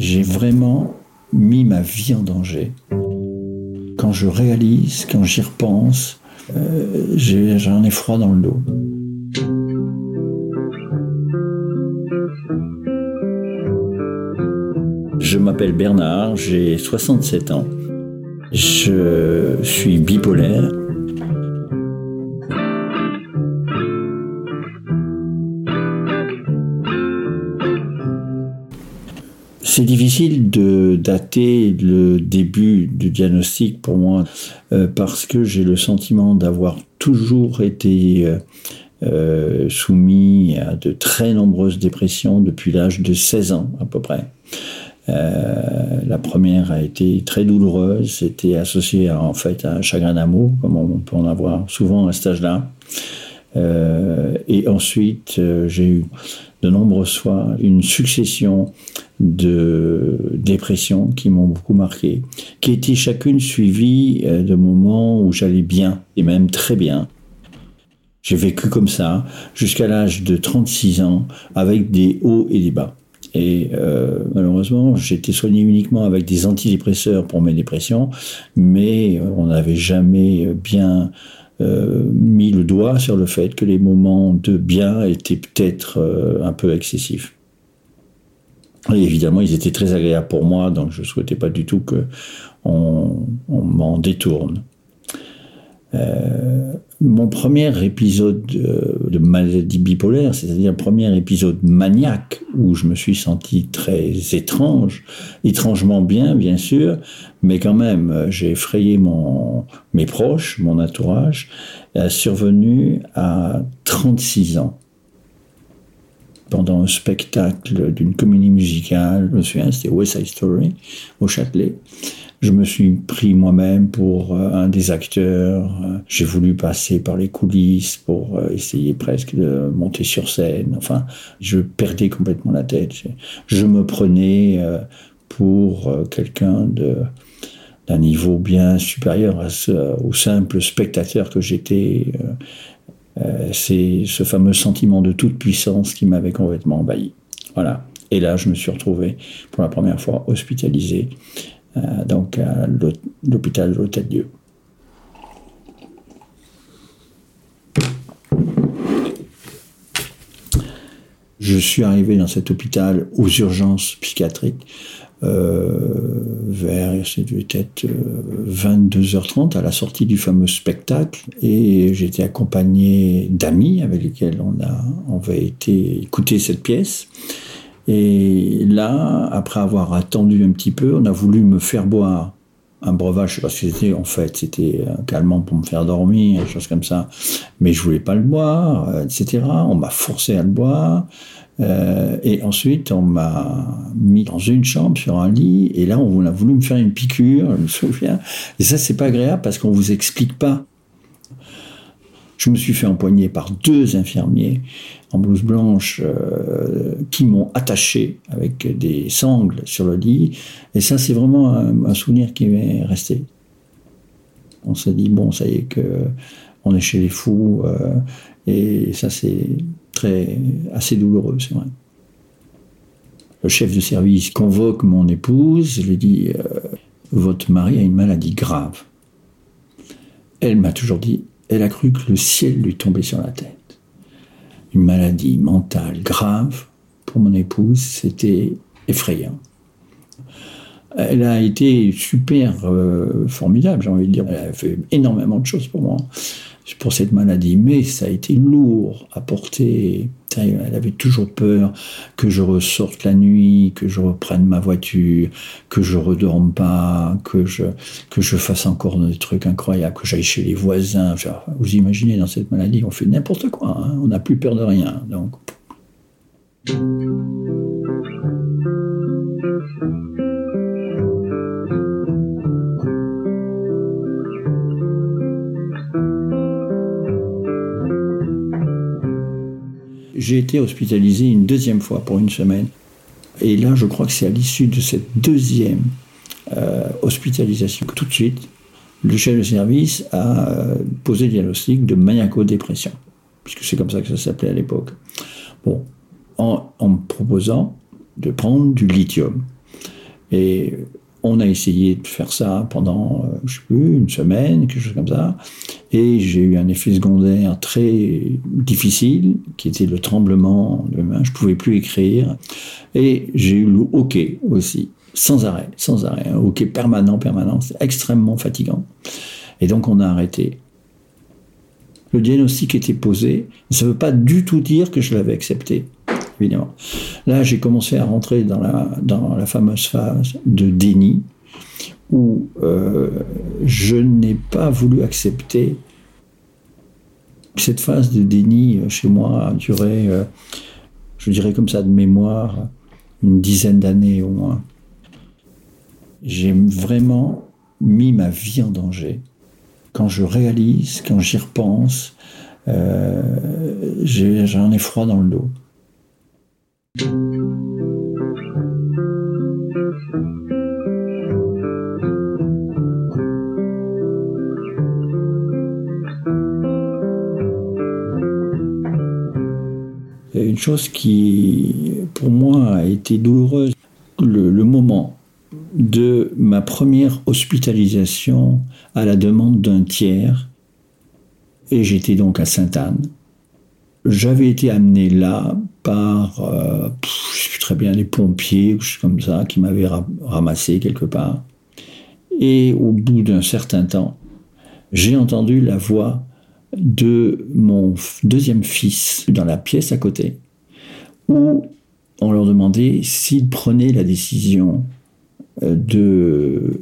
j'ai vraiment mis ma vie en danger. Quand je réalise, quand j'y repense, euh, j'en ai froid dans le dos. Je m'appelle Bernard, j'ai 67 ans. Je suis bipolaire. C'est difficile de dater le début du diagnostic pour moi euh, parce que j'ai le sentiment d'avoir toujours été euh, euh, soumis à de très nombreuses dépressions depuis l'âge de 16 ans à peu près. La première a été très douloureuse, c'était associé en fait à un chagrin d'amour, comme on peut en avoir souvent à cet âge-là. Euh, et ensuite, euh, j'ai eu de nombreuses fois une succession de dépressions qui m'ont beaucoup marqué, qui étaient chacune suivies de moments où j'allais bien, et même très bien. J'ai vécu comme ça jusqu'à l'âge de 36 ans, avec des hauts et des bas. Et euh, malheureusement, j'étais soigné uniquement avec des antidépresseurs pour mes dépressions, mais on n'avait jamais bien euh, mis le doigt sur le fait que les moments de bien étaient peut-être euh, un peu excessifs. Évidemment, ils étaient très agréables pour moi, donc je ne souhaitais pas du tout qu'on on, m'en détourne. Euh, mon premier épisode de maladie bipolaire, c'est-à-dire premier épisode maniaque où je me suis senti très étrange, étrangement bien bien sûr, mais quand même j'ai effrayé mon, mes proches, mon entourage, a survenu à 36 ans pendant un spectacle d'une comédie musicale, je me souviens, c'était West Side Story, au Châtelet. Je me suis pris moi-même pour euh, un des acteurs. J'ai voulu passer par les coulisses pour euh, essayer presque de monter sur scène. Enfin, je perdais complètement la tête. Je me prenais euh, pour quelqu'un de d'un niveau bien supérieur au simple spectateur que j'étais. C'est ce fameux sentiment de toute puissance qui m'avait complètement envahi. Voilà. Et là, je me suis retrouvé pour la première fois hospitalisé euh, donc à l'hôpital de l'Hôtel-Dieu. Je suis arrivé dans cet hôpital aux urgences psychiatriques euh, vers, c'était peut-être 22h30 à la sortie du fameux spectacle et j'étais accompagné d'amis avec lesquels on, a, avait été écouter cette pièce. Et là, après avoir attendu un petit peu, on a voulu me faire boire un breuvage, je sais pas que c'était en fait, c'était un calmant pour me faire dormir, des choses comme ça, mais je voulais pas le boire, etc. On m'a forcé à le boire, euh, et ensuite on m'a mis dans une chambre sur un lit, et là on a voulu me faire une piqûre, je me souviens, et ça c'est pas agréable parce qu'on vous explique pas je me suis fait empoigner par deux infirmiers en blouse blanche euh, qui m'ont attaché avec des sangles sur le lit. Et ça, c'est vraiment un, souvenir qui m'est resté. On s'est dit, bon, ça y est, que on est chez les fous. Euh, et ça, c'est très, assez douloureux, c'est vrai. Le chef de service convoque mon épouse, je lui dis, euh, votre mari a une maladie grave. Elle m'a toujours dit, elle a cru que le ciel lui tombait sur la tête. Une maladie mentale grave pour mon épouse, c'était effrayant. Elle a été super euh, formidable, j'ai envie de dire. Elle a fait énormément de choses pour moi pour cette maladie, mais ça a été lourd à porter. Elle avait toujours peur que je ressorte la nuit, que je reprenne ma voiture, que je redorme pas, que je, que je fasse encore des trucs incroyables, que j'aille chez les voisins. vous imaginez, dans cette maladie, on fait n'importe quoi. Hein. on n'a plus peur de rien. Donc. J'ai été hospitalisé une deuxième fois pour une semaine. Et là, je crois que c'est à l'issue de cette deuxième euh, hospitalisation que tout de suite, le chef de service a euh, posé le diagnostic de maniaco-dépression, puisque c'est comme ça que ça s'appelait à l'époque. Bon, en, me proposant de prendre du lithium. Et on a essayé de faire ça pendant, euh, je sais plus, une semaine, quelque chose comme ça. Et j'ai eu un effet secondaire très difficile, qui était le tremblement de main. Je pouvais plus écrire. Et j'ai eu le hockey aussi, sans arrêt, sans arrêt. Un permanent, permanent. C'est extrêmement fatigant. Et donc on a arrêté. Le diagnostic était posé. Ça ne veut pas du tout dire que je l'avais accepté évidemment. Là, j'ai commencé à rentrer dans la fameuse phase de déni, où euh, je n'ai pas voulu accepter. Cette phase de déni, euh, chez moi, a duré, euh, je dirais comme ça de mémoire, une dizaine d'années au moins. J'ai vraiment mis ma vie en danger. Quand je réalise, quand j'y repense, j'en ai froid dans le dos. Une chose qui, pour moi, a été douloureuse. Le, moment de ma première hospitalisation à la demande d'un tiers, et j'étais donc à Sainte-Anne. J'avais été amené là par, euh, je sais très bien, les pompiers, ou comme ça, qui m'avaient ramassé quelque part. Et au bout d'un certain temps, j'ai entendu la voix de mon deuxième fils dans la pièce à côté, où on leur demandait s'ils prenaient la décision euh, de,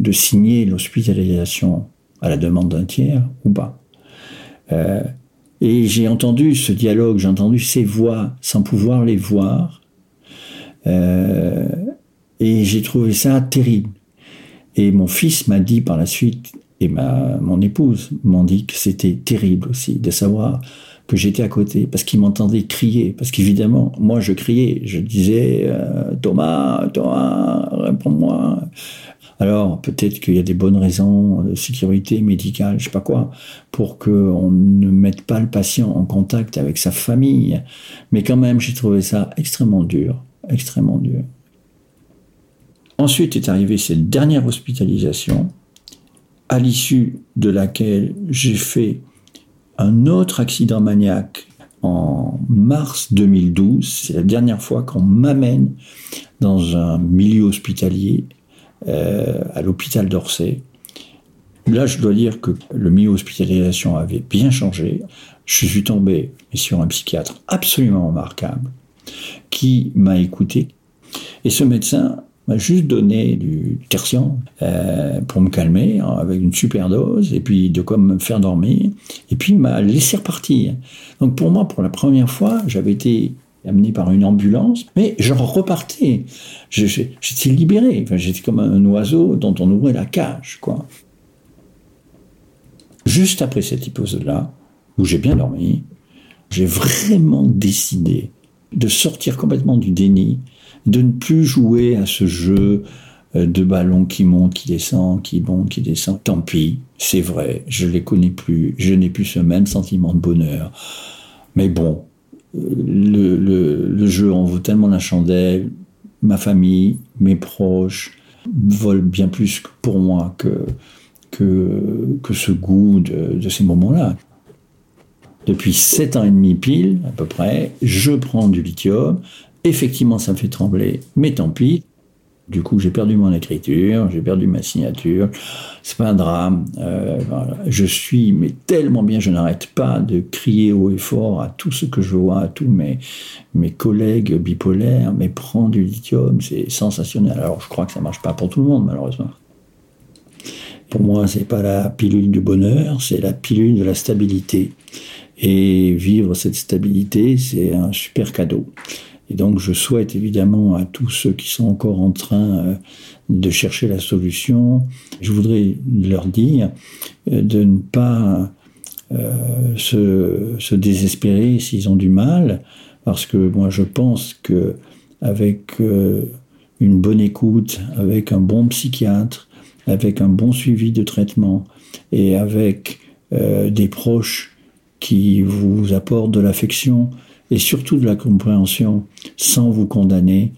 de signer l'hospitalisation à la demande d'un tiers ou pas. Euh, et j'ai entendu ce dialogue, j'ai entendu ces voix sans pouvoir les voir. Euh, et j'ai trouvé ça terrible. Et mon fils m'a dit par la suite, et ma, mon épouse m'ont dit que c'était terrible aussi de savoir que j'étais à côté, parce qu'ils m'entendaient crier, parce qu'évidemment, moi je criais, je disais euh, Thomas, Thomas, réponds-moi. Alors peut-être qu'il y a des bonnes raisons de sécurité médicale, je sais pas quoi, pour qu'on ne mette pas le patient en contact avec sa famille. Mais quand même, j'ai trouvé ça extrêmement dur, extrêmement dur. Ensuite est arrivée cette dernière hospitalisation, à l'issue de laquelle j'ai fait un autre accident maniaque en mars 2012. C'est la dernière fois qu'on m'amène dans un milieu hospitalier euh, à l'hôpital d'Orsay. Là, je dois dire que le milieu hospitalisation avait bien changé. Je suis tombé sur un psychiatre absolument remarquable qui m'a écouté. Et ce médecin m'a juste donné du tertian euh, pour me calmer avec une super dose et puis de quoi me faire dormir. Et puis m'a laissé repartir. Donc pour moi, pour la première fois, j'avais été amené par une ambulance, mais je repartais. J'étais libéré. Enfin, j'étais comme un oiseau dont on ouvrait la cage, quoi. Juste après cette hypose-là, où j'ai bien dormi, j'ai vraiment décidé de sortir complètement du déni, de ne plus jouer à ce jeu euh, de ballon qui monte, qui descend, qui monte, qui descend. Tant pis, c'est vrai, je ne les connais plus, je n'ai plus ce même sentiment de bonheur. Mais bon, le, le, jeu en vaut tellement la chandelle, ma famille, mes proches volent bien plus pour moi que, que, que ce goût de, de ces moments-là. Depuis sept ans et demi pile, à peu près, je prends du lithium. Effectivement, ça me fait trembler, mais tant pis. Du coup, j'ai perdu mon écriture, j'ai perdu ma signature. C'est pas un drame. Euh, je suis mais tellement bien, je n'arrête pas de crier haut et fort à tout ce que je vois, à tous mes, mes collègues bipolaires. Mais prends du lithium, c'est sensationnel. Alors, je crois que ça marche pas pour tout le monde, malheureusement. Pour moi, c'est pas la pilule du bonheur, c'est la pilule de la stabilité. Et vivre cette stabilité, c'est un super cadeau. Et donc je souhaite évidemment à tous ceux qui sont encore en train euh, de chercher la solution, je voudrais leur dire euh, de ne pas euh, se, se, désespérer s'ils ont du mal, parce que moi je pense que avec une bonne écoute, avec un bon psychiatre, avec un bon suivi de traitement et avec des proches qui vous apportent de l'affection, et surtout de la compréhension sans vous condamner.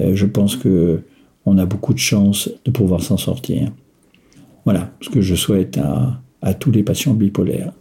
Euh, je pense que on a beaucoup de chance de pouvoir s'en sortir. Voilà ce que je souhaite à, à tous les patients bipolaires.